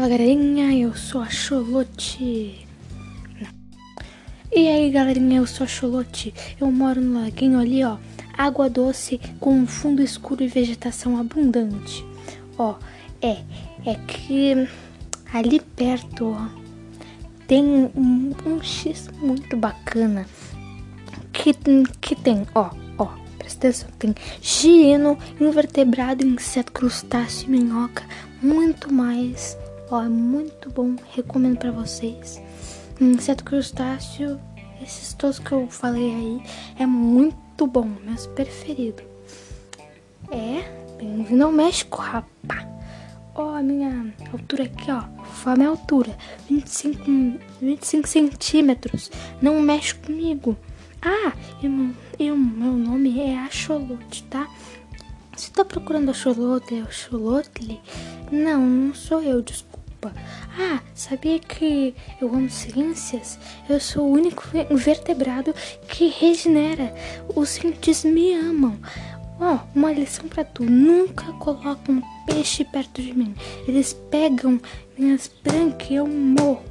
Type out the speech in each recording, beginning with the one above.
Fala galerinha, eu sou a Cholote. E aí galerinha, eu sou a Cholote. Eu moro no laguinho ali, ó. Água doce com um fundo escuro e vegetação abundante. Ó, é, é que ali perto, ó, tem um, um X muito bacana. Que, que tem, ó, ó, presta atenção, tem girino, invertebrado, inseto, crustáceo, minhoca, muito mais Ó, é muito bom, recomendo para vocês. Inseto crustáceo, esses todos que eu falei aí, é muito bom, meus preferidos. É, bem-vindo ao México, rapá. Ó, a minha altura aqui, ó, foi a minha altura, 25, 25 centímetros. Não mexe comigo. Ah, eu, eu, meu nome é Axolote, tá? Você tá procurando Axolote, Axolotle? Não, não sou eu, desculpa. Ah, sabia que eu amo ciências? Eu sou o único vertebrado que regenera. Os cientistas me amam. Ó, oh, uma lição para tu: nunca coloca um peixe perto de mim. Eles pegam minhas brancas e eu morro.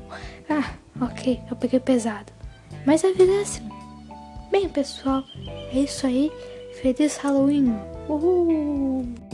Ah, ok, eu peguei pesado. Mas a vida é assim. Bem, pessoal, é isso aí. Feliz Halloween! Uhul!